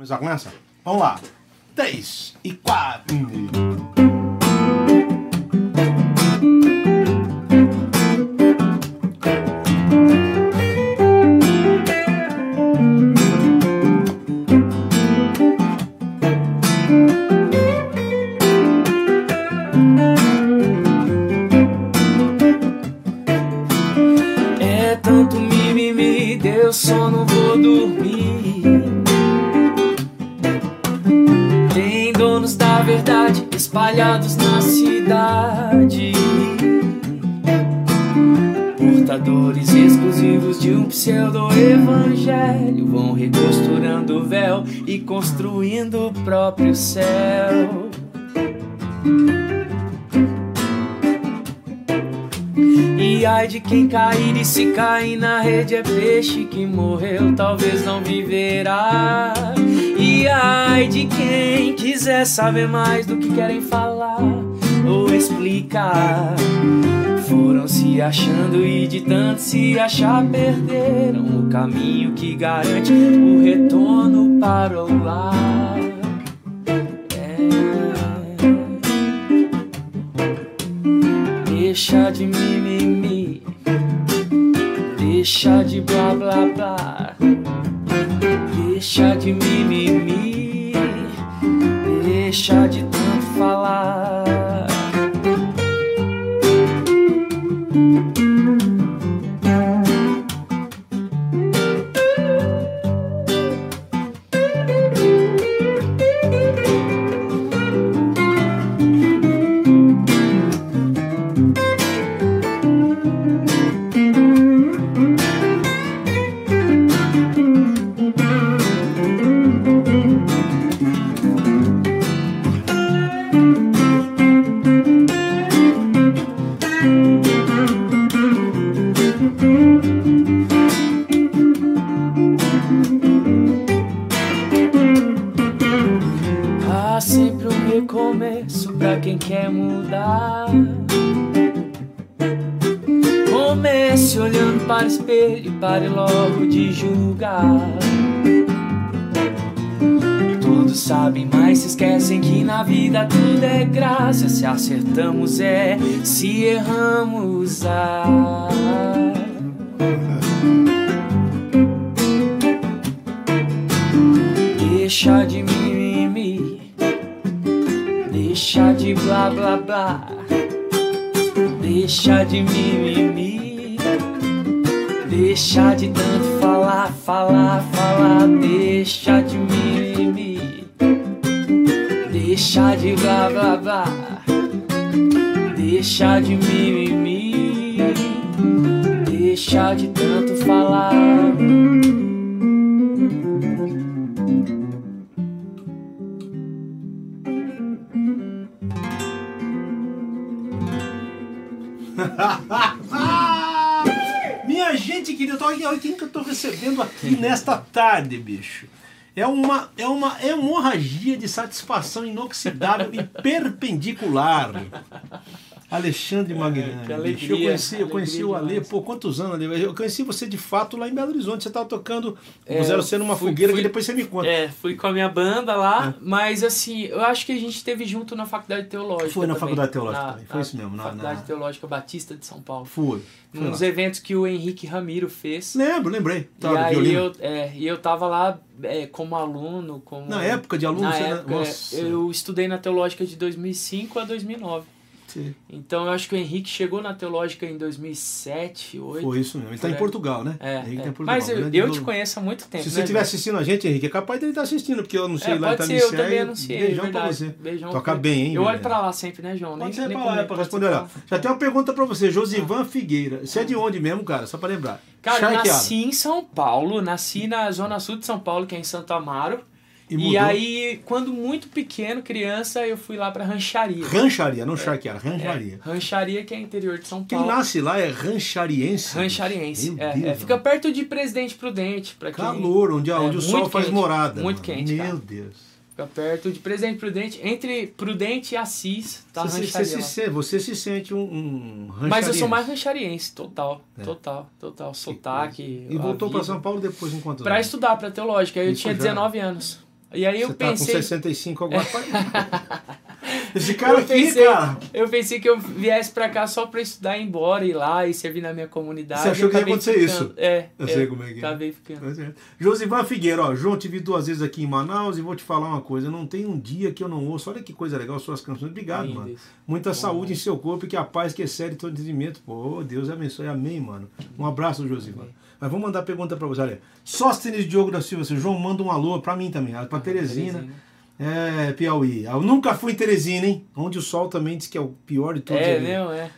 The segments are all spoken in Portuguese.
Mas com começa? Vamos lá. 3 e 4. De um pseudo-evangelho vão recosturando o véu e construindo o próprio céu. E ai de quem cair e se cair na rede é peixe que morreu, talvez não viverá. E ai de quem quiser saber mais do que querem falar explicar. Foram se achando e de tanto se achar perderam o caminho que garante o retorno para o lar. É. Deixa de mimimi, deixa de blá blá blá, deixa de mimimi, deixa de tanto falar. Sabem, mas se esquecem que na vida tudo é graça. Se acertamos é, se erramos ah. Deixa de mimimi, deixa de blá blá blá, deixa de mimimi, deixa de tanto falar, falar, falar, deixa de deixa de blá blá blá, deixa de mimimi, deixa de tanto falar. Minha gente querida, olha quem que eu tô recebendo aqui nesta tarde, bicho. É uma, é uma hemorragia de satisfação inoxidável e perpendicular. Alexandre que bicho. eu alegria, conheci, eu conheci o Ale, pô, quantos anos, Ale? Eu conheci você de fato lá em Belo Horizonte. Você tava tocando É, Puseram você numa fui- fogueira fui- que depois você me conta. É, fui com a minha banda lá, É. mas assim, eu acho que a gente esteve junto na faculdade teológica. Foi na também. faculdade teológica Na- também, foi na isso mesmo, na- Faculdade na- Teológica Batista de São Paulo. Fui. Fui Nos eventos que o Henrique Ramiro fez. Lembro, lembrei. E Tava no aí violino. eu, é, e eu tava lá é, como aluno, como... Na época de aluno, na você... época, é, eu estudei na Teológica de 2005 a 2009. Sim. Então eu acho que o Henrique chegou na Teológica em 2007, 2008. Foi isso mesmo. Ele tá Por em. Portugal, né? É, Henrique é. tá em Portugal. Mas eu, eu te conheço há muito tempo. Se você né, estiver João? assistindo a gente, Henrique, é capaz dele estar assistindo, porque eu não sei É, lá, pode tá ser, eu também anunciei. Beijão verdade. pra você. Beijão Toca bem, hein, Eu olho pra lá sempre, né, João? Pode Nem, ser pra lá, é pode responder lá. Já tem uma pergunta pra você, Josivan Figueira. Você é de onde mesmo, cara? Só pra lembrar. Cara, Charqueado. nasci em São Paulo, nasci na zona sul de São Paulo, que é em Santo Amaro. E E, aí, quando muito pequeno, criança, eu fui lá pra Rancharia. Rancharia, não charqueado, rancharia. É, rancharia, que é interior de São Quem Paulo. nasce lá é ranchariense. Ranchariense. Meu É, Deus, é, fica perto de Presidente Prudente. Pra quem... Calor, onde, É, onde o sol faz quente, morada. muito mano. quente, Meu cara. Deus. Fica perto de Presidente Prudente. Entre Prudente e Assis, tá Você, rancharia você, se, você se sente um, um Mas eu sou mais ranchariense, total. É. Total, total. Sotaque. E voltou pra vida. São Paulo depois, enquanto Pra estudar, pra teológica. Aí eu Isso tinha já. 19 anos. E aí eu Você pensei. tá com 65 agora. Esse cara eu aqui, pensei, cara. eu pensei que eu viesse pra cá só pra estudar e ir embora, ir lá e servir na minha comunidade. Você achou que ia acontecer ficando. isso? É. Eu é, sei como é que é. Acabei ficando. É. Josivan Figueira, ó, João, te vi duas vezes aqui em Manaus e vou te falar uma coisa. Não tem um dia que eu não ouço. Olha que coisa legal suas canções. Obrigado, mano. Muita saúde em seu corpo e que a paz que excede todo entendimento. Pô, Deus abençoe. Amém, mano. Um abraço, Josivan. Mas vamos mandar pergunta pra você. Olha, Sóstenes Diogo da Silva, seu João, manda um alô pra mim também, pra Teresina. Teresina. É, Piauí. Eu nunca fui em Teresina, hein? Onde o sol também diz que é o pior de todos. É, ali. mesmo, é.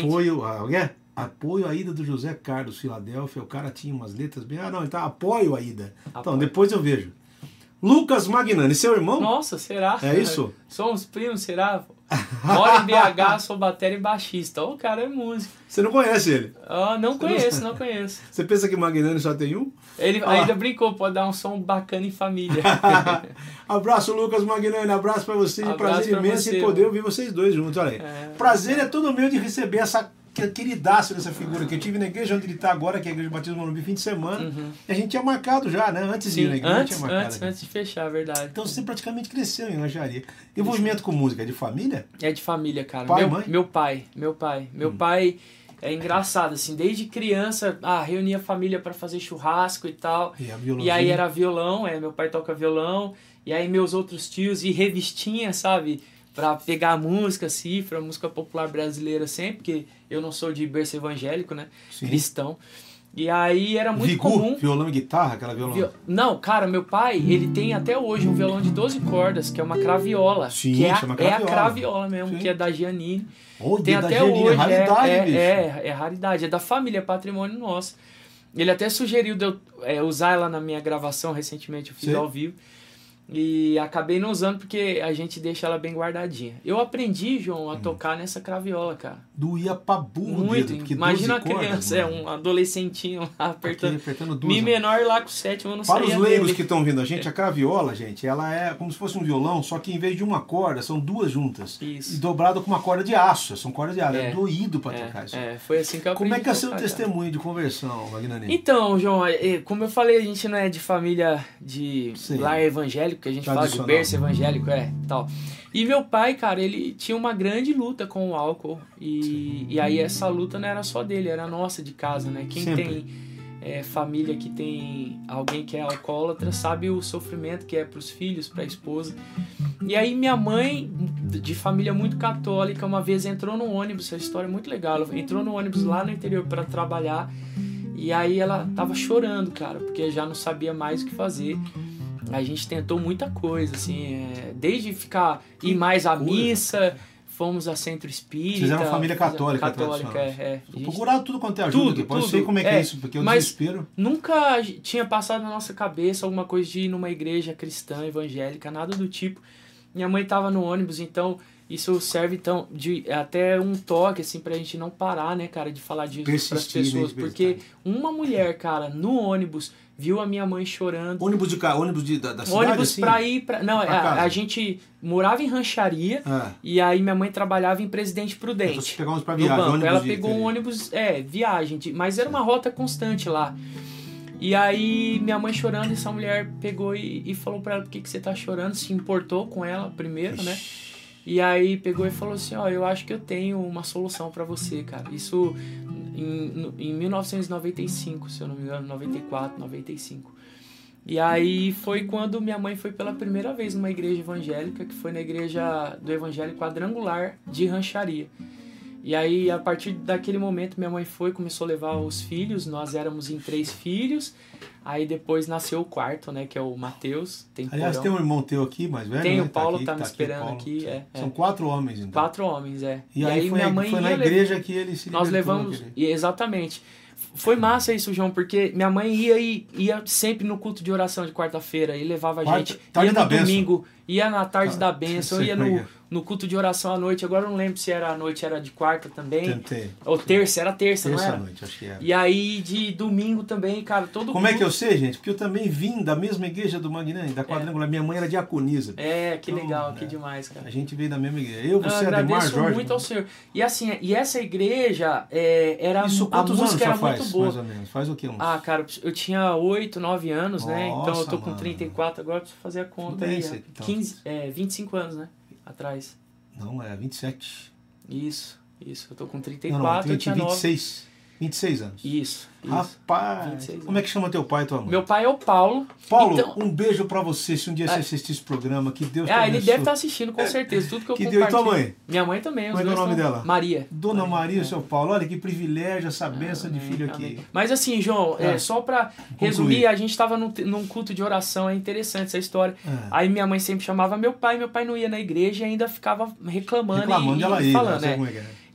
Apoio, a, é, apoio a ida do José Carlos, Filadélfia. O cara tinha umas letras bem. Ah, não, então apoio a ida. Então, Apoio. depois eu vejo. Lucas Magnani, seu irmão? Nossa, será? É isso? Somos primos, será? Moro em BH, sou bateria e baixista. O cara é músico. Você não conhece ele? Ó, não conheço, não conheço. Você pensa que Magnani só tem um? Ele Ah. ainda brincou, pode dar um som bacana em família. abraço, Lucas Magnani. Abraço pra você. Abraço Prazer pra imenso você, em poder ouvir vocês dois juntos. Olha aí. É. Prazer é todo meu de receber essa queridaço dessa figura que eu tive na igreja onde ele está agora, que é a igreja Batismo Morumbi, fim de semana. E a gente tinha marcado já, né? Antes de ir Uhum. Na igreja, antes, marcado. antes, antes de fechar, é verdade. Então você praticamente cresceu em rancharia. Envolvimento com música é de família? É de família, cara. Pai, meu, mãe? Hum. meu pai, meu pai. Meu pai é engraçado, assim, desde criança, ah, reunia a família pra fazer churrasco e tal. E E aí era violão, é, meu pai toca violão, e aí meus outros tios e revistinha, sabe? Pra pegar música, cifra, música popular brasileira sempre, porque eu não sou de berço evangélico, né? Sim. Cristão. E aí era muito Vigu, comum. violão e guitarra, aquela violão. Vi- Não, cara, meu pai, ele tem até hoje um violão de 12 cordas, que é uma craviola. Sim, que é, a- chama é a craviola. craviola mesmo, Sim. que é da Giannini. Ô, Tem até Giannini, hoje, raridade, é, bicho. é, é, é raridade, é da família, é patrimônio nosso. Ele até sugeriu de eu é, usar ela na minha gravação recentemente, eu fiz Sim. ao vivo. E acabei não usando porque a gente deixa ela bem guardadinha. Eu aprendi, João, a Hum. tocar nessa craviola, cara. Doía pra burro Muito. dedo, Imagina a 12 cordas, criança, é um adolescentinho lá apertando. Apertando duas. Mi menor lá com sétimo, eu não Para os leigos dele. que estão vendo a gente, a craviola, gente, ela é como se fosse um violão, só que em vez de uma corda, são duas juntas. Isso. E dobrado com uma corda de aço. São cordas de aço. É, É. doído pra tocar isso. É, é, foi assim que eu aprendi Como é que é seu testemunho de conversão, Magnani? Então, João, é, é, como eu falei, a gente não é de família de Sim. lar evangélico, que a gente fala de berço evangélico, é, tal. E meu pai, cara, ele tinha uma grande luta com o álcool. E, e aí essa luta não era só dele, era nossa de casa, né? Quem Sempre. tem é, família que tem alguém que é alcoólatra sabe o sofrimento que é pros filhos, pra esposa. E aí minha mãe, de família muito católica, uma vez entrou no ônibus, essa história é muito legal, ela entrou no ônibus lá no interior para trabalhar e aí ela tava chorando, cara, porque já não sabia mais o que fazer. A gente tentou muita coisa, assim, é, desde ficar ir mais à missa, fomos a centro espírita. Vocês eram família católica, católica, é, é. Procuraram tudo quanto é ajuda Tudo. Pode tudo. sei como é que é, É, isso, porque o mas- desespero. Nunca tinha passado na nossa cabeça alguma coisa de ir numa igreja cristã, evangélica, nada do tipo. Minha mãe tava no ônibus, então isso serve então de até um toque assim pra gente não parar, né, cara, de falar disso pras Persistir, né, pessoas, de porque uma mulher, cara, no ônibus viu a minha mãe chorando. Ônibus de cá, ônibus de, da, da cidade, ônibus assim? pra ir pra não, Pra a, casa. a gente morava em rancharia Ah, e aí minha mãe trabalhava em Presidente então você Prudente. pegar ônibus pra viagem. Ela de- pegou um ônibus, é, viagem, de- mas era uma rota constante lá. E aí minha mãe chorando, essa mulher pegou e, e falou pra ela por que, que você tá chorando, se importou com ela primeiro, né? E aí pegou e falou assim, ó, eu acho que eu tenho uma solução pra você, cara. Isso em, em 1995, se eu não me engano, 94, 95. E aí foi quando minha mãe foi pela primeira vez numa igreja evangélica, que foi na igreja do Evangelho Quadrangular de Rancharia. E aí, a partir daquele momento, minha mãe foi, começou a levar os filhos, nós éramos em três filhos, aí depois nasceu o quarto, né, que é o Mateus, tem Aliás, porão. tem um irmão teu aqui, mais velho, Tem, né? o Paulo aqui, tá me aqui, esperando Paulo. aqui, é, é. São quatro homens, então. Quatro homens, é. E, aí, foi, minha mãe foi na ia levar- igreja que ele se nós levamos. naquele- e- Exatamente. Foi massa isso, João, porque minha mãe ia e ia sempre no culto de oração de quarta-feira e levava a gente. tarde ia no domingo, Ia na tarde Ah, da bênção, ia é no. No culto de oração à noite. Agora eu não lembro se era à noite, era de quarta também. Tentei. Ou terça, era terça, não Terça era? noite, acho que era. E aí de domingo também, cara, todo Como é que eu sei, gente? Porque eu também vim da mesma igreja do Magnani, da quadrangular. Minha mãe era diaconisa. É, que Então, legal, é. que demais, cara. A gente veio da mesma igreja. Eu, Eu você, Ademar, agradeço Jorge. muito ao Senhor. E assim, e essa igreja é, era Isso a música era faz, muito boa. mais ou menos? Faz o quê? Uns... Ah, cara, eu tinha 8, 9 anos, né? Então eu Nossa, tô com mano. 34, agora eu preciso fazer a conta bem, aí. você- é, então. 15, é, 25 anos, né? Atrás. Não, é 27. Isso, isso. Eu tô com Não, 34, não, eu 20, tinha 9. 26. 26 anos. Isso, isso. Rapaz, 26 como é que chama teu pai e tua mãe? Meu pai é o Paulo. Paulo, Então- um beijo pra você. Se um dia você Ah. assistir esse programa, que Deus te Ah, ele abençoe. deve estar assistindo, com certeza. Tudo que eu Que deu- e tua compartilho. mãe? Minha mãe também. Como é que é o nome tão- dela? Maria. Dona Maria, seu Paulo, olha que privilégio, essa benção de Amém, filho aqui. amém. Mas assim, João, é, Ah. só pra resumir, a gente tava num, num culto de oração, é interessante essa história. Ah. Aí minha mãe sempre chamava meu pai, meu pai não ia na igreja e ainda ficava reclamando, Reclamando e, e falando, né?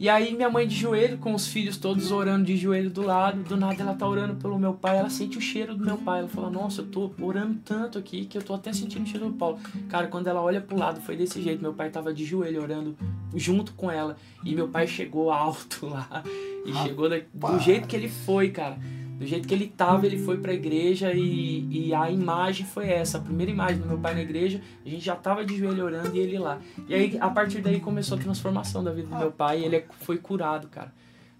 E aí minha mãe de joelho, com os filhos todos orando de joelho do lado, do nada ela tá orando pelo meu pai, ela sente o cheiro do meu pai, ela fala, nossa, eu tô orando tanto aqui que eu tô até sentindo o cheiro do Paulo. Cara, quando ela olha pro lado, foi desse jeito, meu pai tava de joelho orando junto com ela, e meu pai chegou alto lá, e chegou da- do Rapaz. jeito que ele foi, cara. Do jeito que ele tava, ele foi pra igreja e, e a imagem foi essa. A primeira imagem do meu pai na igreja, a gente já tava de joelho orando e ele lá. E aí, a partir daí, começou a transformação da vida do meu pai e ele é- foi curado, cara.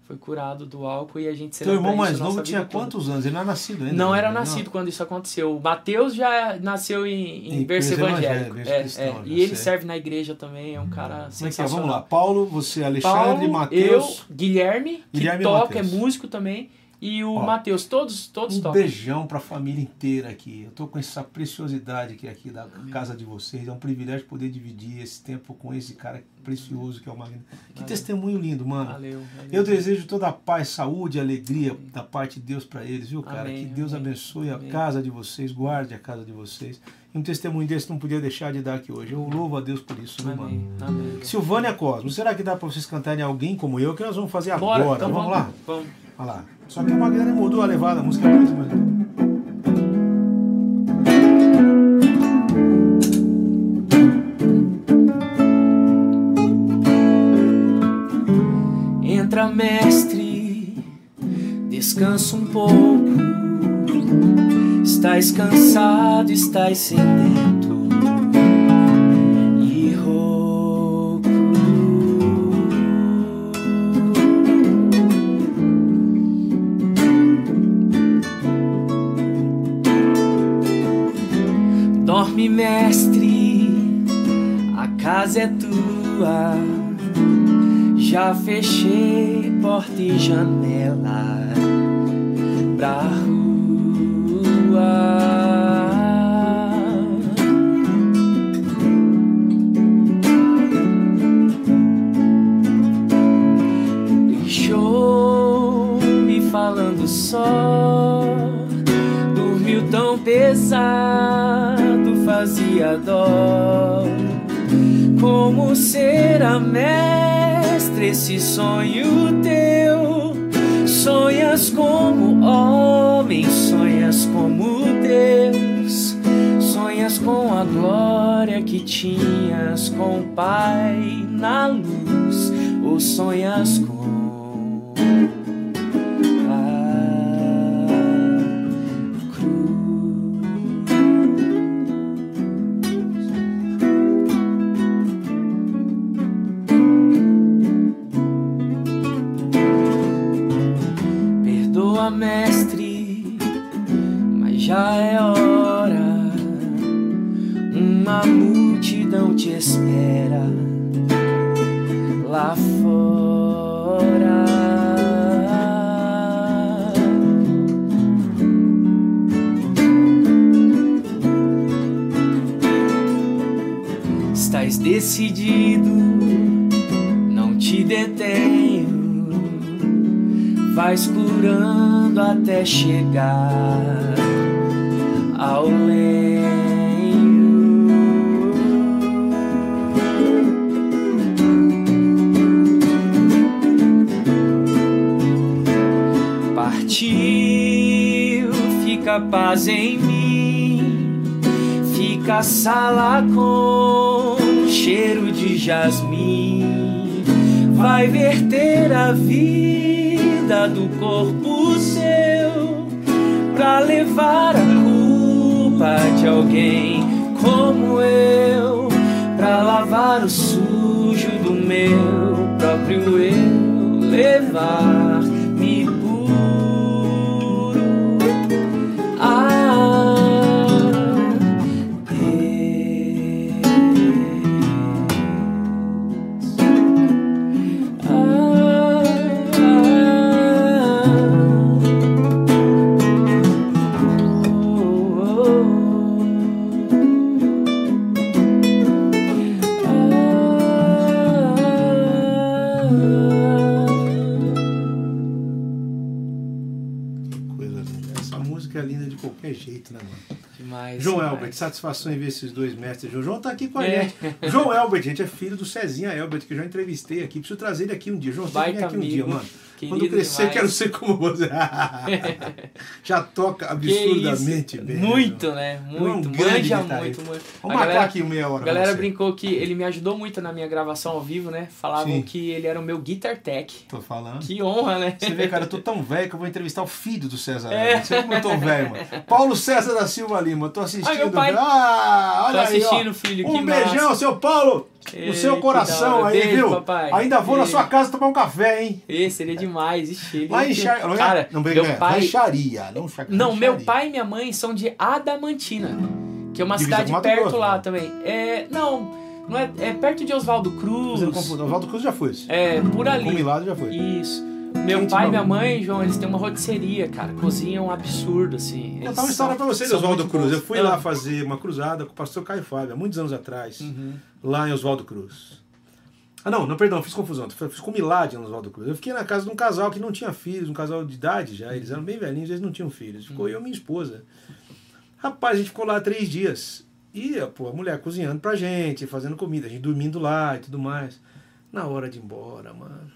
Foi curado do álcool e a gente Teu irmão mais a novo tinha quantos anos? Ele não era nascido ainda. Não né? era nascido quando isso aconteceu. O Mateus já nasceu em, em Em berço evangélico. É, berço é. cristão, E ele sei. serve na igreja também, é um cara é é? sensacional. Vamos lá. Paulo, você, Alexandre, Paulo, eu, Matheus. Guilherme, que Guilherme toca, é Mateus. músico também, e o Matheus, todos, todos Um tocam. beijão pra família inteira aqui. Eu tô com essa preciosidade que é aqui da casa de vocês. É um privilégio poder dividir esse tempo com esse cara precioso que é o Magno. Que Valeu. testemunho lindo, mano. Valeu, valeu. Eu desejo toda a paz, saúde alegria da parte de Deus para eles, viu, cara? Amém, que Deus amém, abençoe a amém. casa de vocês, guarde a casa de vocês. E um testemunho desse não podia deixar de dar aqui hoje. Eu louvo a Deus por isso, viu, mano? Amém, amém. Silvânia Cosmo, será que dá para vocês cantarem alguém como eu? Que nós vamos fazer Bora, agora. então vamos, lá? Vamos. Olha lá. Só que o Magdalena mudou a levada, a música é mais. Entra, mestre, descansa um pouco. Estás cansado, estás sedento mestre, a casa é tua. Já fechei porta e janela pra rua. Mestre esse sonho teu? Sonhas como homem, sonhas como Deus, sonhas com a glória que tinhas com o Pai na luz, ou sonhas Partiu, fica paz em mim, fica única sala com cheiro de jasmim. Vai verter a vida do corpo seu pra levar a culpa de alguém como eu pra lavar o sujo do meu próprio eu levar-me jeito, né, mano? Demais. João demais. Elbert, satisfação em ver esses dois mestres. O João tá aqui com a É. gente. João Elbert, gente, é filho do Cezinha Elbert, que eu já entrevistei aqui. Preciso trazer ele aqui um dia. João, você vem aqui um dia, mano. Querido Quando crescer, demais. quero ser como você. já toca absurdamente bem. né, Muito, né? É um Muito. grande Manja muito, muito. Vamos marcar aqui meia hora. A galera brincou que ele me ajudou muito na minha gravação ao vivo, né? Falavam Sim. que ele era o meu guitar tech. Tô falando. Que honra, né? Você vê, cara, eu tô tão velho que eu vou entrevistar o filho do César É. Você vê como eu tô velho, mano. Paulo César da Silva Lima, tô assistindo. Ai, meu pai. Ah, olha Tô assistindo, aí, ó. filho, Um beijão, massa. seu Paulo. Ei, no seu coração aí, Beijo, viu? papai. Ainda vou na sua casa tomar um café, hein? Esse seria demais, ixi, ele Lá em Char... é? Cara, não, meu é, pai... Rancharia, não Char- Não, meu Rancharia. pai e minha mãe são de Adamantina, que é uma Divisa cidade perto Grosso, lá né? também. É, não, não é, é perto de Oswaldo Cruz. Você não confunde. Oswaldo Cruz já foi. É, por ali. Com Milado já foi. Isso. Meu Gente, pai e minha mãe, João, eles têm uma rotisseria, cara. Cozinham um absurdo, assim. Eles contar uma história pra vocês, Oswaldo Cruz. bons. Eu fui Ah, lá fazer uma cruzada com o pastor Caio Fábio, há muitos anos atrás, Uhum. lá em Oswaldo Cruz. Ah, não, não, perdão, fiz confusão. Fiz com Milad em Oswaldo Cruz. Eu fiquei na casa de um casal que não tinha filhos, um casal de idade já. Eles eram bem velhinhos, eles não tinham filhos. Ficou eu e minha esposa. Rapaz, a gente ficou lá três dias. E pô, a mulher cozinhando pra gente, fazendo comida, a gente dormindo lá e tudo mais. Na hora de ir embora, mano.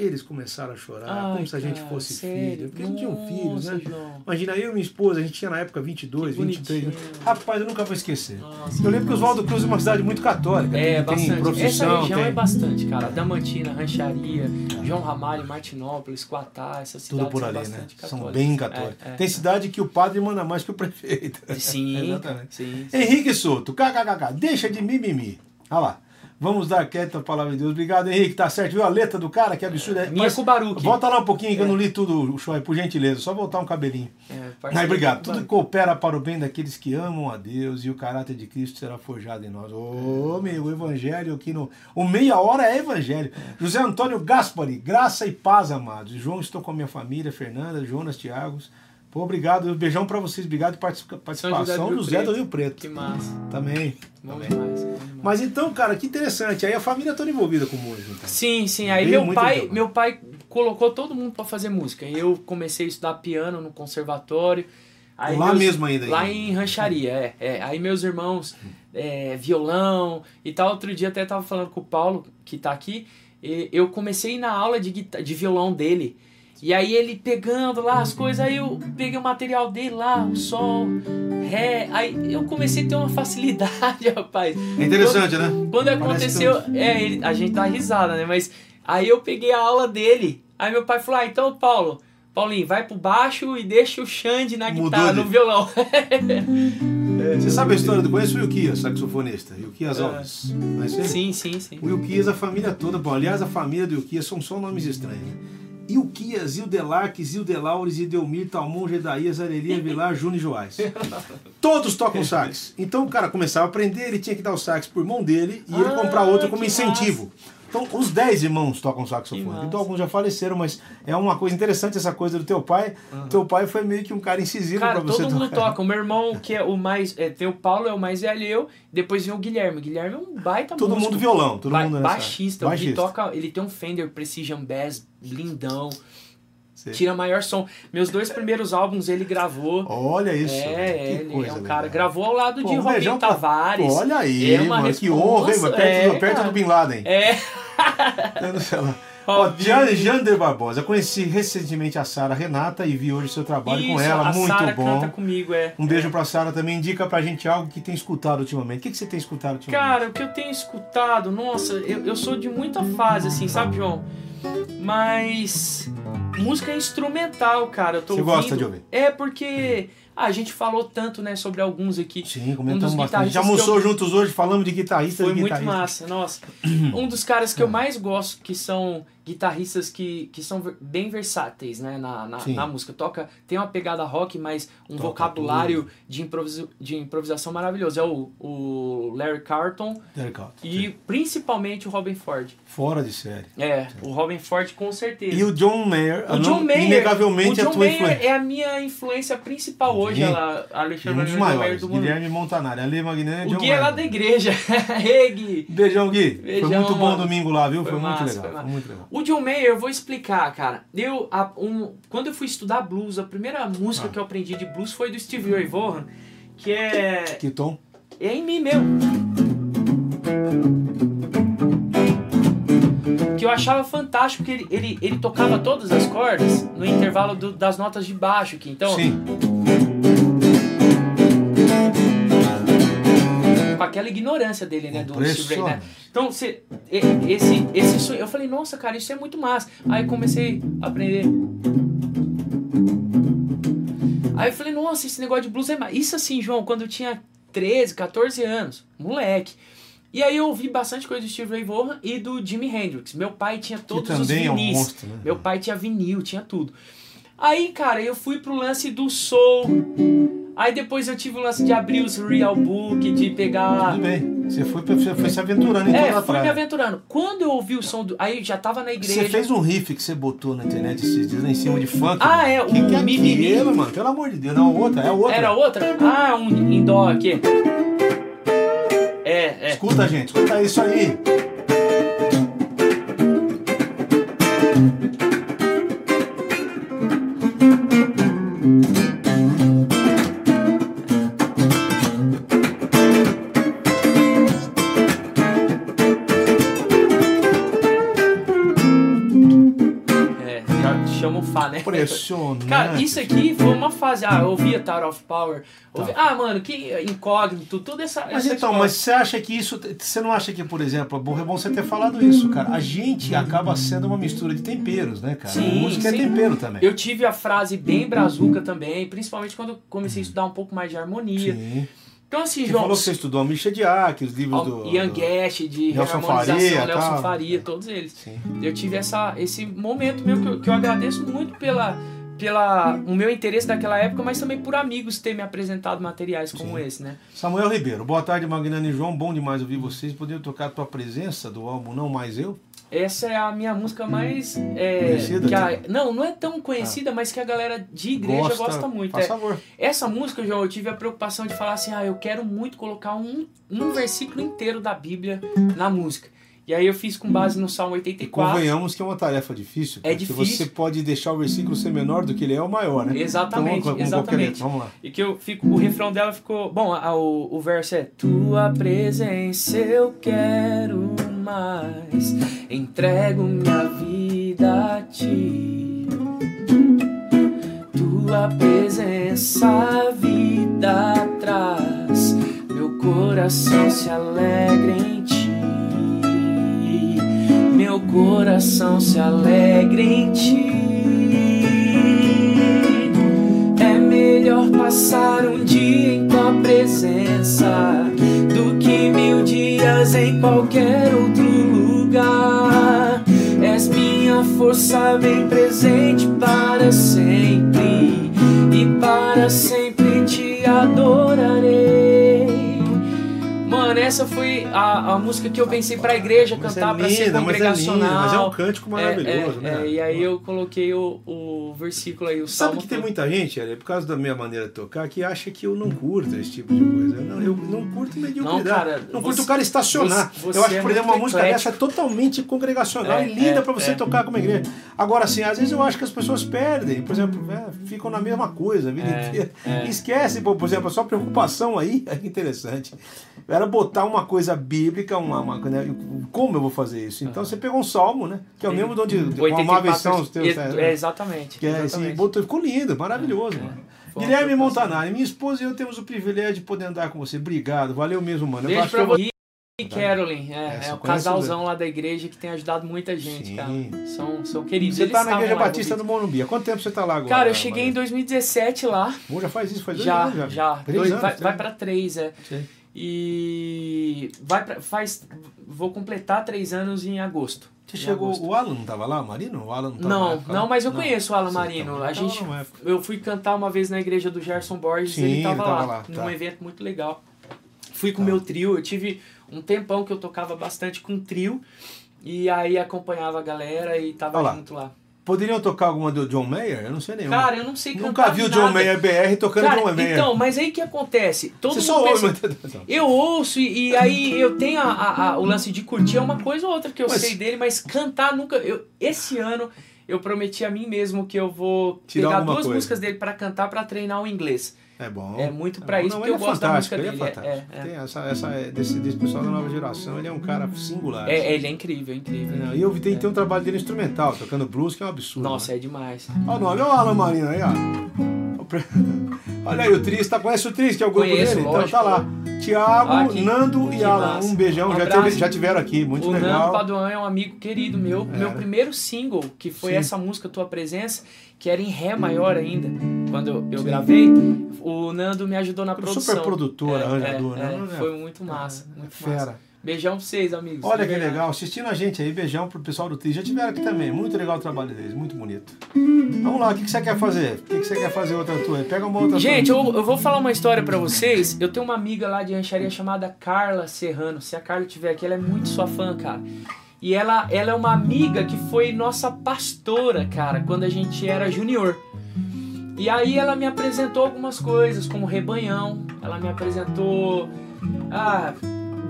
Eles começaram a chorar, Ai, como se a gente cara, fosse sério? filho. Porque não tinham filhos, né? João. Imagina, eu e minha esposa, a gente tinha na época 22, Que 23. bonitinho. Rapaz, eu nunca vou esquecer. Nossa, Eu lembro que Oswaldo Cruz é uma cidade muito católica. É, tem, bastante. Essa profissão, região tem é bastante, cara. Damantina, Rancharia, João Ramalho, Martinópolis, Quatá, essas cidades tudo por são ali, né? São católicas. bem católicos. É, é, tem cidade que o padre manda mais que o prefeito. Sim, Exatamente. sim. Henrique Souto, kkkk, deixa de mimimi. Olha lá. Vamos dar quieto a palavra de Deus. Obrigado, Henrique. Tá certo. Viu a letra do cara? Que absurda. Minha Mas com o Baruque. Volta lá um pouquinho que eu não li tudo, Shoy, por gentileza. Só voltar um cabelinho. É, parceria obrigado. Tudo coopera para o bem daqueles que amam a Deus e o caráter de Cristo será forjado em nós. Ô, meu, o evangelho aqui no. O meia hora é evangelho. José Antônio Gaspari, graça e paz, amados. João, estou com a minha família, Fernanda, Jonas, Tiagos. Pô, obrigado. Beijão para vocês. Obrigado pela participa- São José participação do Rio do Zé do Preto. Rio Preto. Que massa. Também. Bom também. demais. Mas então, cara, que interessante. Aí a família toda envolvida com música. Então. Sim, sim. Aí Veio meu pai, meu pai colocou todo mundo pra fazer música. Eu comecei a estudar piano no conservatório. Aí Lá mesmo ainda, Lá ainda. em Rancharia, é, é. Aí meus irmãos, é, violão e tal. Outro dia até tava falando com o Paulo, que tá aqui. e eu comecei na aula de, de violão dele. E aí ele pegando lá as coisas, aí eu peguei o material dele lá, o sol, ré. Aí eu comecei a ter uma facilidade, rapaz. É interessante, né? Quando aconteceu, é, ele- a gente dá risada, né? Mas aí eu peguei a aula dele. Aí meu pai falou: ah, então, Paulo, Paulinho, vai pro baixo e deixa o Xande na Mudou guitarra, de- no violão. Você sabe a história do. Conhece o Ilquias, saxofonista? Ilquias Alves. Ele? sim, sim, sim. O Ilquias, a família toda. Bom, aliás, a família do Ilquias são só nomes estranhos. Né? Ilquias, Ildelarques, Ildelaures, Idelmir, Talmon, Gedaías, Arelia, Vilar, Júnior e Joás. Todos tocam sax. Então o cara começava a aprender, ele tinha que dar o sax por mão dele e ele Ah, comprar outro como incentivo. Então, os 10 irmãos tocam saxofone. Então, alguns já faleceram, mas é uma coisa interessante essa coisa do teu pai. Teu pai foi meio que um cara incisivo pra você todo mundo tocar. toca. O meu irmão, que é o mais. É, tem o Paulo, é o mais velho eu. Depois vem o Guilherme. O Guilherme é um baita Todo músico. mundo violão, todo Ba- mundo nessa- baixista, Baixista. toca, ele tem um Fender Precision Bass lindão, Sei. tira maior som. Meus dois primeiros álbuns ele gravou. Olha isso. é, que ele é um legal. cara, gravou ao lado Pô, de um Robinho beijão pra- Tavares. Olha aí, É uma mano, que resposta- honra, hein? Perto, é, do, perto cara. do Bin Laden. É, não sei lá. Ó, Óbvio. Jan- Jander Barbosa, conheci recentemente a Sara Renata e vi hoje seu trabalho com Isso, ela, a muito Sara bom. canta comigo, é. Um beijo pra Sara também. Indica pra gente algo que tem escutado ultimamente. O que, que você tem escutado ultimamente? Cara, o que eu tenho escutado, nossa, eu, eu sou de muita fase, assim, sabe, João? Mas. Música instrumental, cara. Eu tô Você ouvindo. gosta de ouvir? É porque. ah, a gente falou tanto, né, sobre alguns aqui. Sim, Um comentamos dos bastante. Já almoçou eu- juntos hoje, falamos de guitarrista Foi de muito guitarrista. massa, nossa. Um dos caras que eu mais gosto, que são guitarristas que, que são bem versáteis, né, na, na, Sim. na música. Toca, tem uma pegada rock, mas um Toca vocabulário de, improviso, de improvisação maravilhoso. É o, o Larry Carlton e sim. principalmente o Robin Ford. Fora de série. É, o Robin Ford com certeza. E o John Mayer, O John não- Mayer, inegavelmente o a John tua Mayer influência. é a minha influência principal hoje, Sim. ela, a Alexandre um dos maiores, do mundo. Guilherme Montanari. Ale Magnani O Gui é lá da igreja. Ei, Gui. Beijão, Gui. foi Beijão, muito bom mano. domingo lá, viu? Foi, Foi muito massa, legal. foi Foi, muito legal. O John Mayer, eu vou explicar, cara. Eu, a- um- quando eu fui estudar blues, a primeira música Ah. que eu aprendi de blues foi do Stevie Ray Vaughan, que é, Que tom? é em mim mesmo. Que eu achava fantástico, porque ele, ele, ele tocava todas as cordas no intervalo do- das notas de baixo aqui. Então, Sim. Com aquela ignorância dele, né, do Stevie Ray, né? Então, você, esse, esse sonho, eu falei, nossa, cara, isso é muito massa. Aí comecei a aprender. Aí eu falei, nossa, esse negócio de blues é massa. Isso assim, João, quando eu tinha 13, 14 anos, moleque. E aí eu ouvi bastante coisa do Steve Ray Vaughan e do Jimi Hendrix. Meu pai tinha todos os também é um vinis. monstro, né? Meu pai tinha vinil, tinha tudo. Aí, cara, eu fui pro lance do soul. Aí depois eu tive o lance de abrir os real book, de pegar Tudo bem. Você foi, você foi se aventurando em é, fui me aventurando. Quando eu ouvi o som do. Aí já tava na igreja. Você fez um riff que você botou na internet esses dias em cima de funk. Ah, é, que o que é Mi, Mi, mano? Pelo amor de Deus. Não, outra, é outra. Era outra? Ah, um em dó aqui. É, é. Escuta, gente, escuta isso aí. Impressionante. Cara, isso aqui foi uma fase. Ah, eu ouvia Tower of Power. ouvia- Tá. Ah, mano, que incógnito, tudo essa. Mas essa então, mas você acha que isso. Você não acha que, por exemplo, é bom é bom você ter falado isso, cara? A gente acaba sendo uma mistura de temperos, né, cara? Sim, Música é sim. tempero também. Eu tive a frase bem brazuca também, principalmente quando eu comecei a estudar um pouco mais de harmonia. Sim. Então, assim, Você João. falou que você estudou Misha de Ark, os livros do. Ian Guest, de Nelson Faria, Nelson tal. Faria, todos eles. Sim. Eu tive essa, esse momento meu que eu, que eu agradeço muito pela, pela o meu interesse daquela época, mas também por amigos ter me apresentado materiais como Sim. esse, né? Samuel Ribeiro, boa tarde, Magnani e João. Bom demais ouvir vocês. Poderiam tocar a tua presença do álbum Não Mais Eu? Essa é a minha música mais. é, Conhecida, que a- tá? não, não é tão conhecida, mas que a galera de igreja gosta, muito. Faz é. favor. Essa música, João, eu tive a preocupação de falar assim: ah, eu quero muito colocar um, um versículo inteiro da Bíblia na música. E aí eu fiz com base no Salmo E 84. convenhamos que é uma tarefa difícil, É porque difícil. você pode deixar o versículo ser menor do que ele é ou maior, né? Exatamente, então, vamos, exatamente. Vamos lá. E que eu fico, o refrão dela ficou. Bom, a- o, o verso é Tua presença eu quero mais, entrego minha vida a ti. Tua presença vida traz, meu coração se alegra em ti. Meu coração se alegra em ti. É melhor passar um dia em tua presença do que mil em qualquer outro lugar. És minha força bem presente para sempre, e para sempre te adorarei. Essa foi a, a música que eu pensei pra igreja Mas cantar, é pra ser linda, mas é linda, congregacional. mas é um cântico maravilhoso, É, né? é, e aí eu coloquei o, o versículo aí, o Sabe que tem todo. muita gente, Eli, por causa da minha maneira de tocar, que acha que eu não curto esse tipo de coisa. Não, eu não curto mediocridade. Não, cara, não curto você- o cara estacionar. você- eu acho você que, é por exemplo, uma música eclético. dessa é totalmente congregacional É, e linda é, pra você é. tocar como igreja. Agora, assim, às vezes eu acho que as pessoas perdem, por exemplo, é, ficam na mesma coisa a vida É, inteira. é. E esquece, por exemplo, a sua preocupação aí, é interessante. Era botar uma coisa bíblica, uma, uma né? como eu vou fazer isso? Então você pegou um salmo, né? Que é o mesmo de onde amáveis são os teus. É, exatamente. Que é, assim, botou, ficou lindo, maravilhoso, é, mano. Guilherme Montanari, minha esposa e eu temos o privilégio de poder andar com você. Obrigado, valeu mesmo, mano. Beijo pra você. E Carolyn, é, é, é o casalzão lá da igreja que tem ajudado muita gente, Sim. cara. São, são queridos. Você Eles tá na Igreja Batista do Morumbi. Há quanto tempo você tá lá agora? Cara, eu cheguei Maria? em 2017 lá. Bom, já faz isso, faz dois já, anos já. Já, dois, anos, vai, vai pra três, é. Sim. E vai pra, faz, vou completar três anos em agosto. Você chegou, agosto. o Alan não tava lá, Marino? O Alan não, não, não, mas eu não. conheço o Alan Marino. A gente, eu fui cantar uma vez na igreja do Gerson Borges, Sim, ele tava, ele tava lá, lá tá. num evento muito legal. Fui com o tá. meu trio, eu tive um tempão que eu tocava bastante com trio. E aí acompanhava a galera e tava junto lá. Poderiam tocar alguma do John Mayer? Eu não sei nenhuma. Cara, eu não sei Nunca vi o John Mayer BR tocando Cara, John Mayer. Então, mas aí que acontece? Todo Você só ouve, pensa, Eu ouço e, e aí eu tenho a, a, a, o lance de curtir é uma coisa ou outra que eu mas... sei dele, mas cantar nunca. Eu, esse ano eu prometi a mim mesmo que eu vou Tirar pegar duas coisa. músicas dele para cantar para treinar o inglês. É bom. É muito para é isso não, que eu é gosto da música é dele. É. É, é, Tem essa, essa, desse, desse pessoal da nova geração, ele é um cara singular. É, assim. ele é incrível, incrível. e eu vi tem, tem um trabalho dele instrumental, tocando blues, que é um absurdo. Nossa, né? é demais. Olha o nome, olha o Alan Marino aí, ó. Olha aí o Tris, tá, conhece o Tris, que é o grupo Conheço, dele? Lógico. Então tá lá. Tiago, Nando e Alan, um beijão, um já, já tiveram aqui, muito o legal. O Nando Paduan é um amigo querido meu, é. meu primeiro single, que foi Sim. essa música Tua Presença, que era em Ré maior ainda, quando eu, eu gravei, o Nando me ajudou na produção. Super produtor, é, arranjador, é, né? É, foi muito massa, muito Fera. massa. Beijão pra vocês, amigos. Olha que legal, assistindo a gente aí, beijão pro pessoal do TRI. Já tiveram aqui também, muito legal o trabalho deles, muito bonito. Vamos lá, o que, que você quer fazer? O que, que você quer fazer outra tua? Pega uma outra Gente, eu, eu, vou falar uma história para vocês. Eu tenho uma amiga lá de rancharia chamada Carla Serrano. Se a Carla estiver aqui, ela é muito sua fã, cara. E ela, ela é uma amiga que foi nossa pastora, cara, quando a gente era junior. E aí ela me apresentou algumas coisas, como rebanhão. Ela me apresentou. Ah,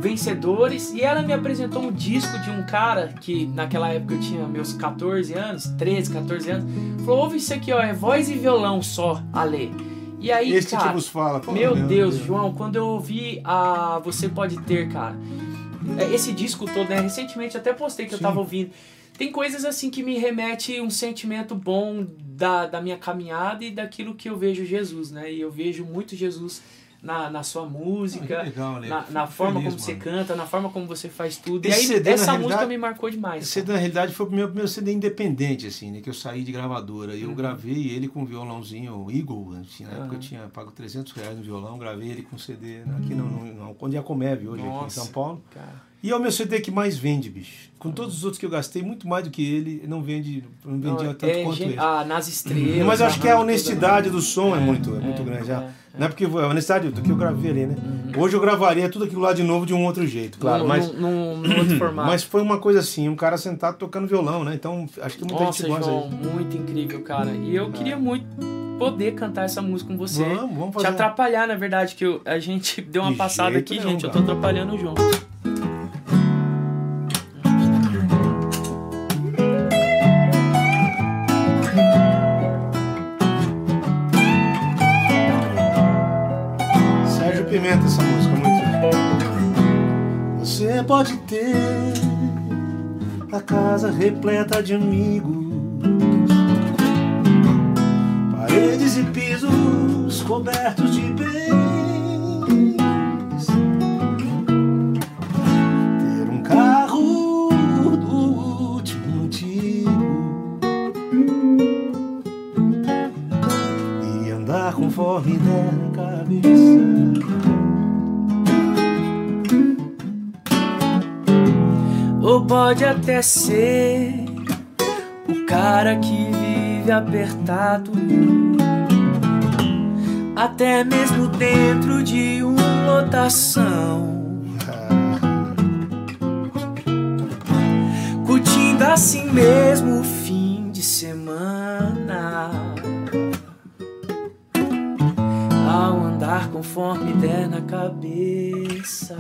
vencedores e ela me apresentou um disco de um cara que naquela época eu tinha meus 14 anos, 13, 14 anos. Falou: ouve isso aqui, ó, é voz e violão só, Ale. E aí, Esse cara, que vos fala. Pô, meu, meu Deus, Deus, João, quando eu ouvi a Você Pode Ter, cara, é, esse disco todo, né? Recentemente até postei que Sim. eu tava ouvindo. Tem coisas assim que me remete um sentimento bom da, da minha caminhada e daquilo que eu vejo Jesus, né? E eu vejo muito Jesus na, na sua música, ah, legal, na, na forma feliz, como mano. você canta, na forma como você faz tudo. Esse e aí, CD, essa música me marcou demais. Esse CD, na realidade, foi o meu primeiro CD independente, assim, né? Que eu saí de gravadora. E eu uhum. gravei ele com um violãozinho Eagle, assim, na uhum. época eu tinha pago 300 reais no violão, gravei ele com CD aqui no, no, no, onde é a Comeb, hoje, Nossa, aqui em São Paulo. Cara. E é o meu CD que mais vende, bicho. Com todos os outros que eu gastei, muito mais do que ele, não vende, não vendia não, tanto é, quanto ele. Ah, nas estrelas. Mas eu acho que a honestidade do som é, é muito, é, é muito grande. É, não é porque a honestidade do que eu gravei ali, né? Uhum. Hoje eu gravaria tudo aquilo lá de novo de um outro jeito, claro. No, mas, num, num outro formato. Mas foi uma coisa assim, um cara sentado tocando violão, né? Então acho que muita Nossa, gente gosta João, muito incrível, cara. E eu queria muito poder cantar essa música com você. Vamos, vamos fazer. Te atrapalhar, na verdade, que eu, a gente deu uma de passada aqui, gente. Eu tô atrapalhando o João. Pode ter a casa repleta de amigos, paredes e pisos cobertos de bens. Ter um carro do último tipo e andar conforme der cabeça. Pode até ser o cara que vive apertado, até mesmo dentro de uma lotação. Curtindo assim mesmo o fim de semana. Ao andar conforme der na cabeça.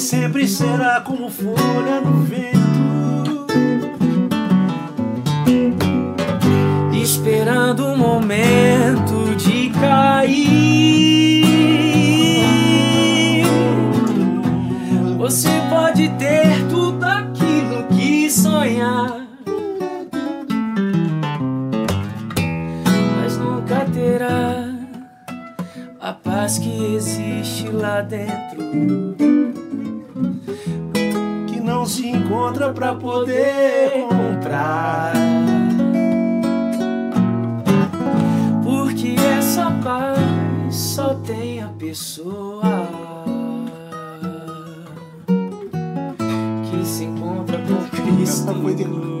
Sempre será como folha no vento. Esperando o momento de cair. Você pode ter tudo aquilo que sonhar. Mas nunca terá a paz que existe lá dentro. Não se encontra pra poder comprar. Porque essa paz só tem a pessoa que se encontra com Cristo.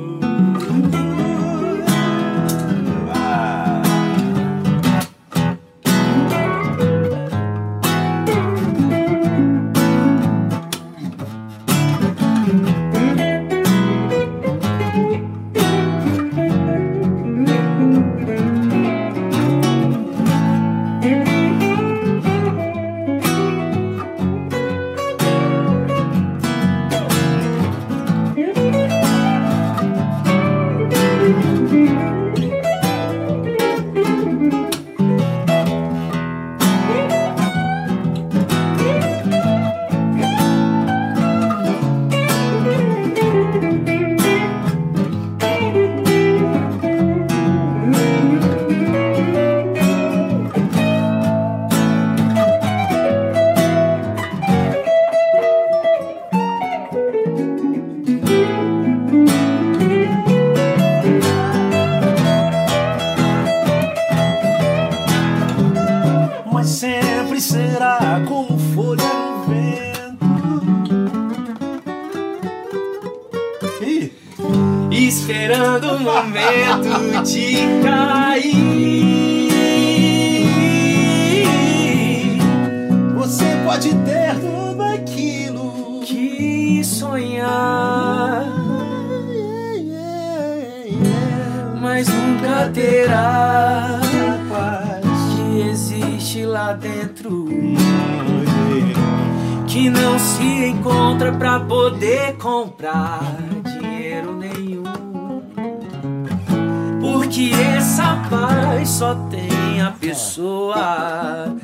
Só tem a pessoa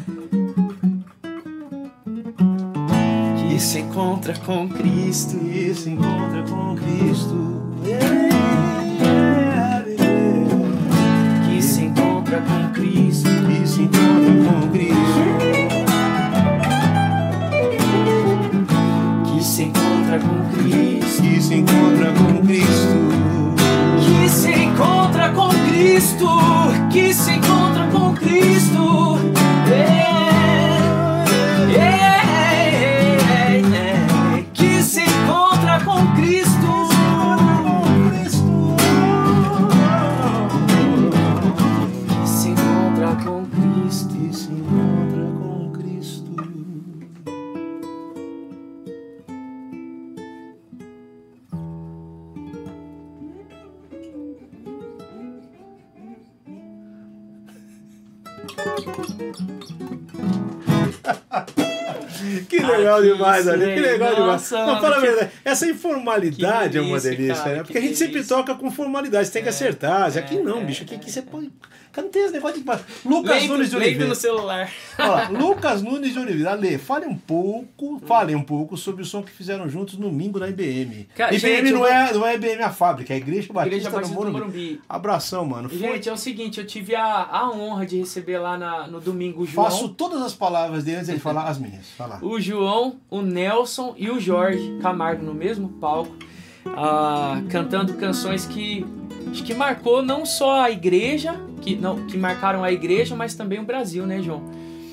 que se encontra com Cristo. E se encontra com Cristo. Que se encontra com Cristo. E se encontra com Cristo. Que se encontra com Cristo. E se encontra com Cristo. Cristo. Que se encontra com Cristo. Legal demais, ali. Que legal demais. Não, fala a verdade. Essa informalidade é uma delícia, né? que Porque a gente sempre toca com formalidade. Você tem que É, acertar. Aqui é, não, é, bicho. Aqui, aqui você pode. Tem esse negócio de. Lucas Nunes de Oliveira. no celular. Olha Lucas Nunes de Oliveira. Ale, fale um pouco, fale um pouco sobre o som que fizeram juntos no domingo na IBM. Cara, IBM gente, não, é, não é IBM a fábrica, é a Igreja Batista, Igreja Batista Morumbi. Morumbi. Abração, mano. Foi- Gente, é o seguinte, eu tive a, a honra de receber lá na- no domingo o João. Faço todas as palavras dele antes de ele falar as minhas. Fala. o João, o Nelson e o Jorge Camargo no mesmo palco, ah, cantando canções que que marcou não só a igreja, que não que marcaram a igreja, mas também o Brasil, né, João?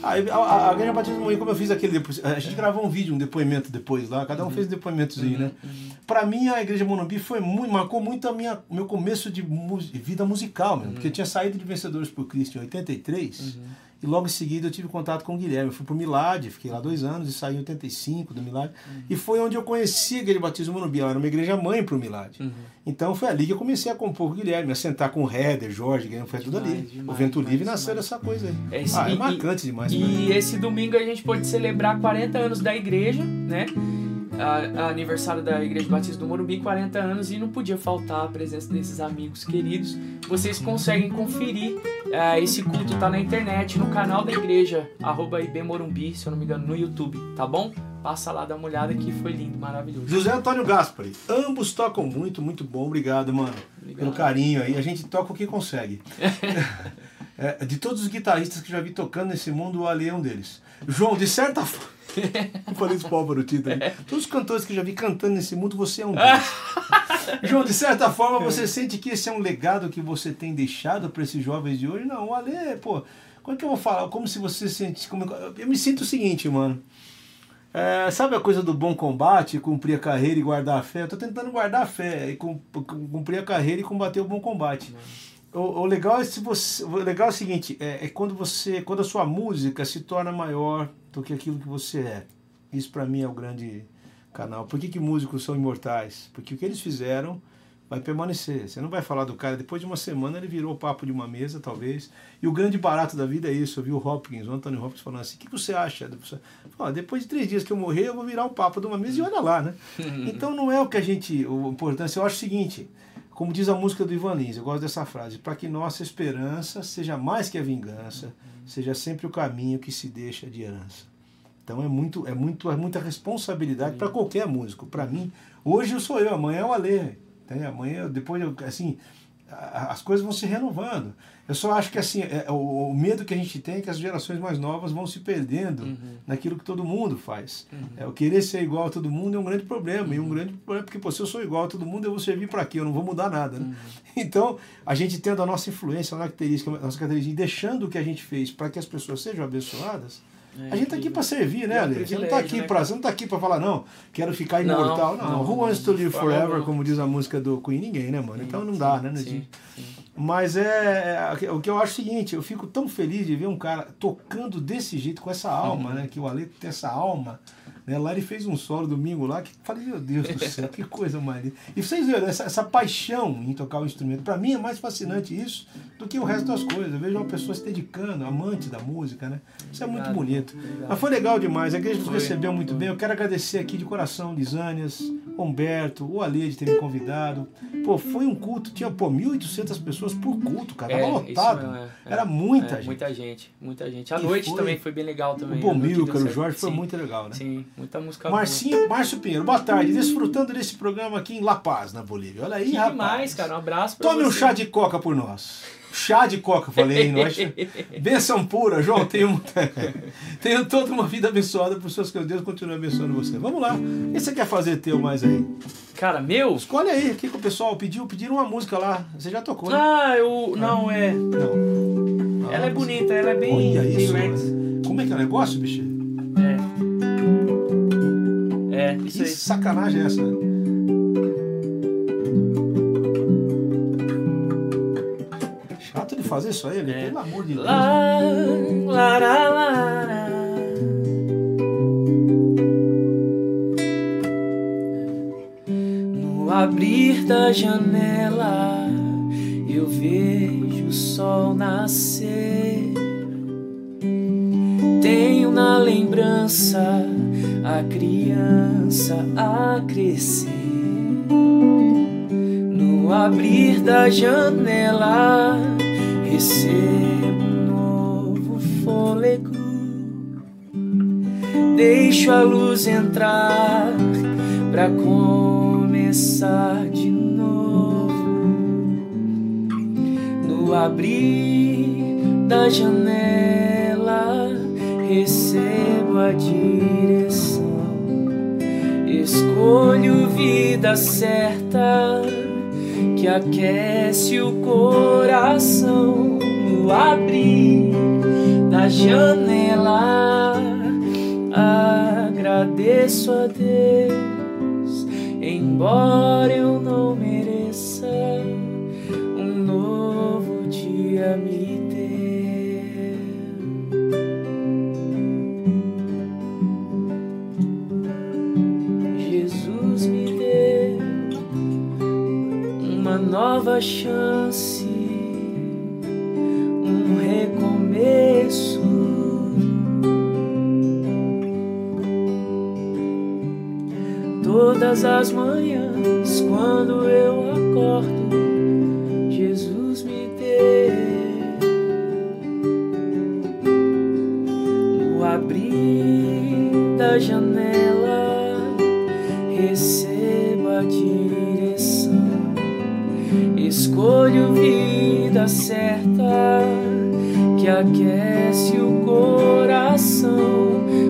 A, a, a Igreja Batista do Moinho, como eu fiz aquele depois, a gente gravou um vídeo, um depoimento depois lá, cada um fez um depoimentozinho, né? Pra mim, a Igreja Monumbi foi muito, marcou muito a minha, meu começo de vida musical mesmo, porque eu tinha saído de Vencedores por Cristo em 83, e logo em seguida eu tive contato com o Guilherme. Eu fui pro Milad, fiquei lá dois anos e saí em 85 do Milad, e foi onde eu conheci a Igreja Batista do Monumbi, ela era uma igreja mãe pro Milad. Então foi ali que eu comecei a compor com o Guilherme, a sentar com o Header, Jorge, Guilherme, foi tudo ali. Demais, o Vento Livre demais, nasceu demais. dessa coisa aí. É esse- ah, é e- marcante demais. mim. E esse domingo a gente pôde celebrar 40 anos da igreja, né? A, a aniversário da Igreja Batista do Morumbi, 40 anos, e não podia faltar a presença desses amigos queridos. Vocês conseguem conferir uh, esse culto tá na internet, no canal da igreja, arroba IBMorumbi, se eu não me engano, no YouTube, tá bom? Passa lá, dá uma olhada que foi lindo, maravilhoso. José Antônio Gaspari, ambos tocam muito, muito bom. Obrigado, mano, Obrigado. pelo carinho aí. A gente toca o que consegue. é, de todos os guitarristas que já vi tocando nesse mundo, o Ali é um deles. João, de certa forma. Eu falei isso pro no título. Todos os cantores que já vi cantando nesse mundo, você é um deles. João, de certa forma, você sente que esse é um legado que você tem deixado para esses jovens de hoje? Não, o Ale, pô, como é que eu vou falar? Como se você sente. Como... Eu me sinto o seguinte, mano. É, sabe a coisa do bom combate, cumprir a carreira e guardar a fé? Eu tô tentando guardar a fé e cumprir a carreira e combater o bom combate. O, o, legal é se você, o legal é o seguinte, é, é, quando você, quando a sua música se torna maior do que aquilo que você é. Isso para mim é o grande canal. Por que, que músicos são imortais? Porque o que eles fizeram vai permanecer. Você não vai falar do cara, depois de uma semana ele virou o papo de uma mesa, talvez. E o grande barato da vida é isso. Eu vi o Hopkins, o Anthony Hopkins falando assim: o que você acha? Fala, depois de três dias que eu morrer, eu vou virar o papo de uma mesa e olha lá, né? então não é o que a gente. O importante, eu acho o seguinte. Como diz a música do Ivan Lins, eu gosto dessa frase: para que nossa esperança seja mais que a vingança, seja sempre o caminho que se deixa de herança. Então é muito, é muito, é muita responsabilidade para qualquer músico. Para mim, hoje eu sou eu, amanhã é o Alê. Amanhã, depois, eu, assim, as coisas vão se renovando. Eu só acho que assim, é, o, o, medo que a gente tem é que as gerações mais novas vão se perdendo uhum. naquilo que todo mundo faz. Uhum. É, o querer ser igual a todo mundo é um grande problema. Uhum. E um uhum. grande problema porque pô, se eu sou igual a todo mundo, eu vou servir para quê? Eu não vou mudar nada. Né? Uhum. Então, a gente tendo a nossa influência, a nossa característica, a nossa característica, deixando o que a gente fez para que as pessoas sejam abençoadas, é, a gente está aqui para servir, né, é Ale? Você não está aqui né, para, você não tá aqui para falar não, quero ficar imortal, não. não. Who wants to live forever, como diz a música do Queen, ninguém, né, mano? Então não dá, né, sim, sim. Mas é, é, o que eu acho é o seguinte, eu fico tão feliz de ver um cara tocando desse jeito com essa alma, né, que o Ale tem essa alma né? Lá ele fez um solo domingo lá que falei, meu Deus do céu, que coisa mais linda. E vocês viram, essa, essa paixão em tocar o instrumento, para mim é mais fascinante isso do que o resto das coisas. Eu vejo uma pessoa se dedicando, amante da música, né? Isso é muito bonito. Mas foi legal demais, a igreja nos recebeu muito bem. Eu quero agradecer aqui de coração Lisânias, Humberto, o Ale de ter me convidado. Pô, foi um culto, tinha pô, 1.800 pessoas por culto, cara. Tava é, lotado. É, é, Era muita é, gente. Muita gente, muita gente. A e noite foi, também foi bem legal também. O Bomilcar, o Jorge, foi muito legal, né? Sim, muita música Marcinho, boa. Márcio Pinheiro, boa tarde. Desfrutando desse programa aqui em La Paz, na Bolívia. Olha aí, que rapaz. demais, cara. Um abraço pra Tome você. um chá de coca por nós. Chá de coca, falei, nós. Benção pura, João. Tenho, tenho toda uma vida abençoada por suas coisas. Deus continue abençoando você. Vamos lá. O que você quer fazer teu mais aí? Cara, meu? Escolhe aí. O que, que o pessoal pediu? Pediram uma música lá. Você já tocou, né? Ah, eu. Não, é. Não. Ela é bonita, ela é bem. Olha isso. Como é que é o negócio, bicho? É, isso que aí. sacanagem é essa? Chato de fazer isso aí, é. pelo amor de Deus. Lá, lá, lá, lá. No abrir da janela, eu vejo o sol nascer. Tenho na lembrança a criança a crescer. No abrir da janela, recebo um novo fôlego. Deixo a luz entrar para começar de novo. No abrir da janela, recebo a direção Escolho vida certa que aquece o coração no abrir da janela. Agradeço a Deus, embora eu não mereça nova chance, um recomeço. Todas as manhãs, quando eu acordo, Jesus me deu. No abrir da janela, Escolho vida certa que aquece o coração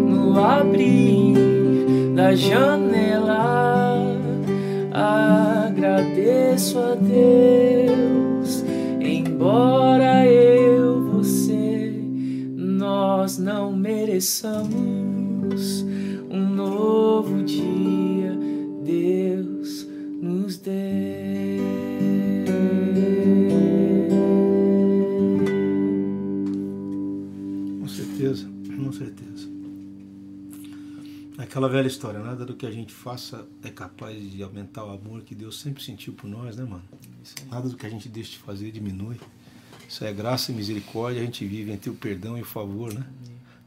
no abrir da janela. Agradeço a Deus, embora eu, você, nós não mereçamos Aquela velha história, nada do que a gente faça é capaz de aumentar o amor que Deus sempre sentiu por nós, né, mano? Nada do que a gente deixa de fazer diminui. Isso é graça e misericórdia, a gente vive entre o perdão e o favor, né?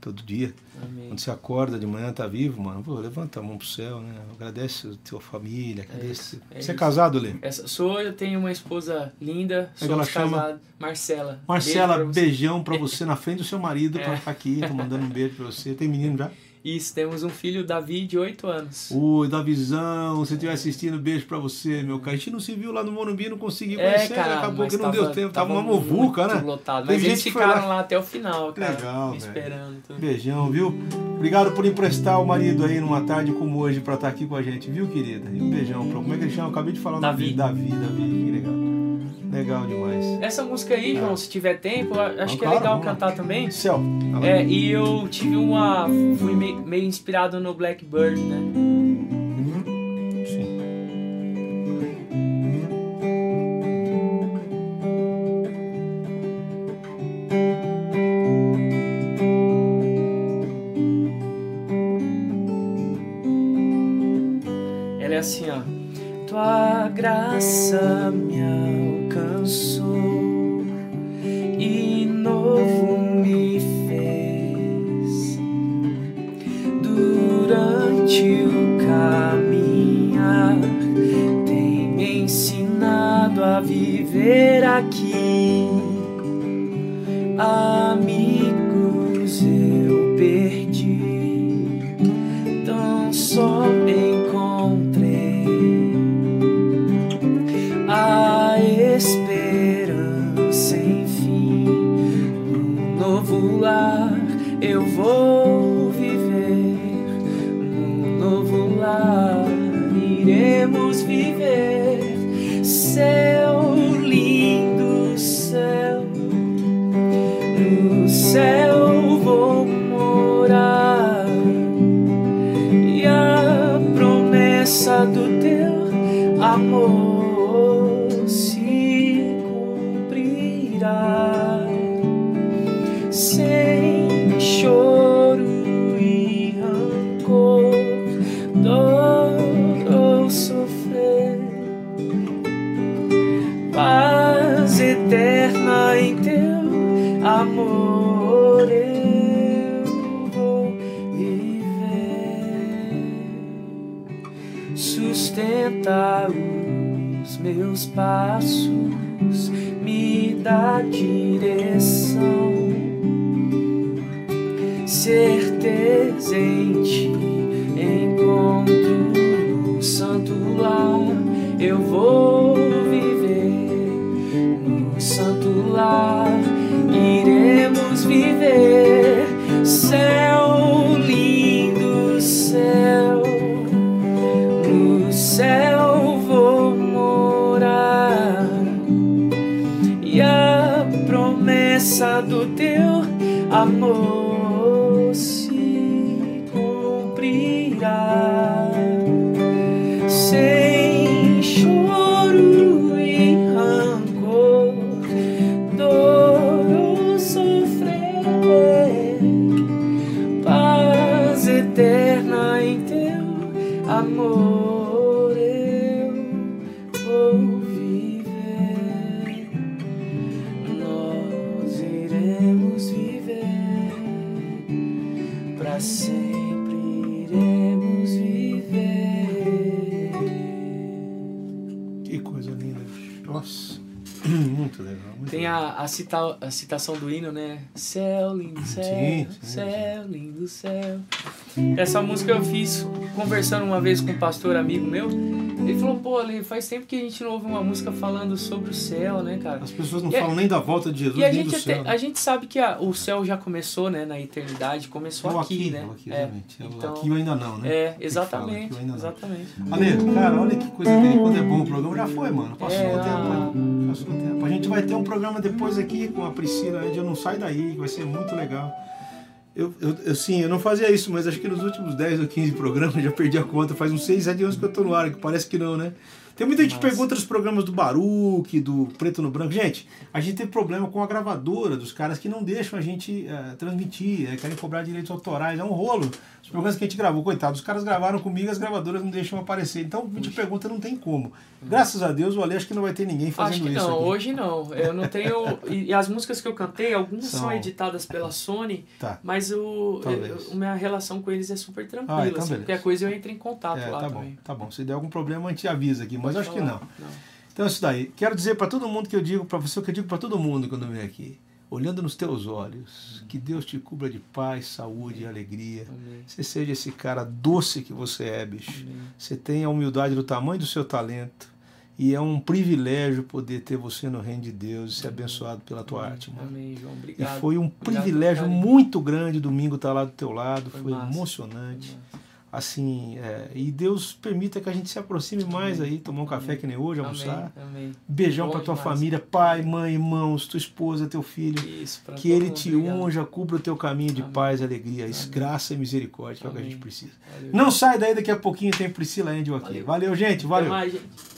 Todo dia. Amém. Quando você acorda de manhã, tá vivo, mano, pô, levanta a mão pro céu, né? Agradece a tua família, agradece. isso, é você é isso. casado, Lê? Essa, sou, eu tenho uma esposa linda, é que ela chama? casados. Marcela. Marcela, pra beijão pra você na frente do seu marido, pra É. estar aqui, tô mandando um beijo pra você. Tem menino já? Isso, temos um filho, Davi, de 8 anos. Oi, Davizão, se estiver assistindo, beijo pra você, meu cara. A gente não se viu lá no Morumbi, não consegui É, conhecer, cara, acabou que não tava- deu tempo, tava, uma muito movuca, né? Lotado. Mas eles ficaram lá. até o final, cara. Legal, me esperando. tudo. Beijão, viu? Obrigado por emprestar o marido aí numa tarde como hoje pra estar aqui com a gente, viu, querida? E um beijão pra. Como é que ele chama? Eu acabei de falar Davi. Davi, Davi, que legal. Legal demais. Essa música aí, João, se tiver tempo, acho Ah, que é claro, legal lá. cantar também. Céu. É, e eu tive uma. Fui meio inspirado no Blackbird, né? Novo lar eu vou viver, num novo lar. Iremos viver, céu lindo, céu, no céu lar, iremos viver. Céu lindo céu no céu vou morar. E a promessa do teu amor se cumprirá. Sem a, cita, a citação do hino, né? Céu, lindo céu, sim, sim, céu, lindo céu. Essa música eu fiz conversando uma vez com um pastor amigo meu. Ele falou, pô, ali faz tempo que a gente não ouve uma música falando sobre o céu, né, cara? As pessoas não e falam nem da volta de Jesus, e a nem gente do céu. Até, a gente sabe que a, o céu já começou, né, na eternidade, começou aqui, aqui, né? Aqui, é, então, aqui ainda não, né? É, exatamente, exatamente. Ale, cara, olha que coisa dele, quando é bom o programa, já foi, mano, passou é, o tempo, passou o tempo. A gente vai ter um programa depois aqui com a Priscila, eu não sai daí, vai ser muito legal. Eu, eu, eu, sim, eu não fazia isso, mas acho que nos últimos 10 ou 15 programas já perdi a conta. Faz uns 6, 7 anos que eu tô no ar, que parece que não, né? Tem muita gente que pergunta dos programas do Baruque, do Preto no Branco. Gente, a gente tem problema com a gravadora dos caras que não deixam a gente uh, transmitir, é, querem cobrar direitos autorais. É um rolo. Os programas que a gente gravou, coitado, os caras gravaram comigo, as gravadoras não deixam aparecer. Então, a gente pergunta, não tem como. Graças a Deus, o Ale acho que não vai ter ninguém fazendo acho que isso. Não, aqui. hoje não. Eu não tenho. e, as músicas que eu cantei, algumas são, são editadas pela Sony, tá. mas o, eu, minha relação com eles é super tranquila. Ah, então assim, qualquer coisa eu entro em contato é, lá tá também. Bom, tá bom. Se der algum problema, a gente avisa aqui, mas acho que não. não. Então, é isso daí. Quero dizer para todo mundo que eu digo, para você, que eu digo para todo mundo quando vem aqui olhando nos teus olhos, que Deus te cubra de paz, saúde e alegria. Amém. Você seja esse cara doce que você é, bicho. Amém. Você tem a humildade do tamanho do seu talento. E é um privilégio poder ter você no reino de Deus e ser abençoado pela tua Amém. arte, mano. Amém, João. Obrigado. E foi um Obrigado privilégio muito grande domingo estar lá do teu lado. Foi, foi emocionante. Foi assim, é, e Deus permita que a gente se aproxime mais aí, tomar um café que nem hoje, almoçar. Amém. Beijão para tua demais. família, pai, mãe, irmãos, tua esposa, teu filho. Isso, que ele te obrigado. unja, cubra o teu caminho de Amém. paz, alegria, graça e misericórdia, que é o que a gente precisa. Valeu. Não sai daí, daqui a pouquinho tem Priscila Angel aqui. Valeu, valeu gente, valeu. Gente.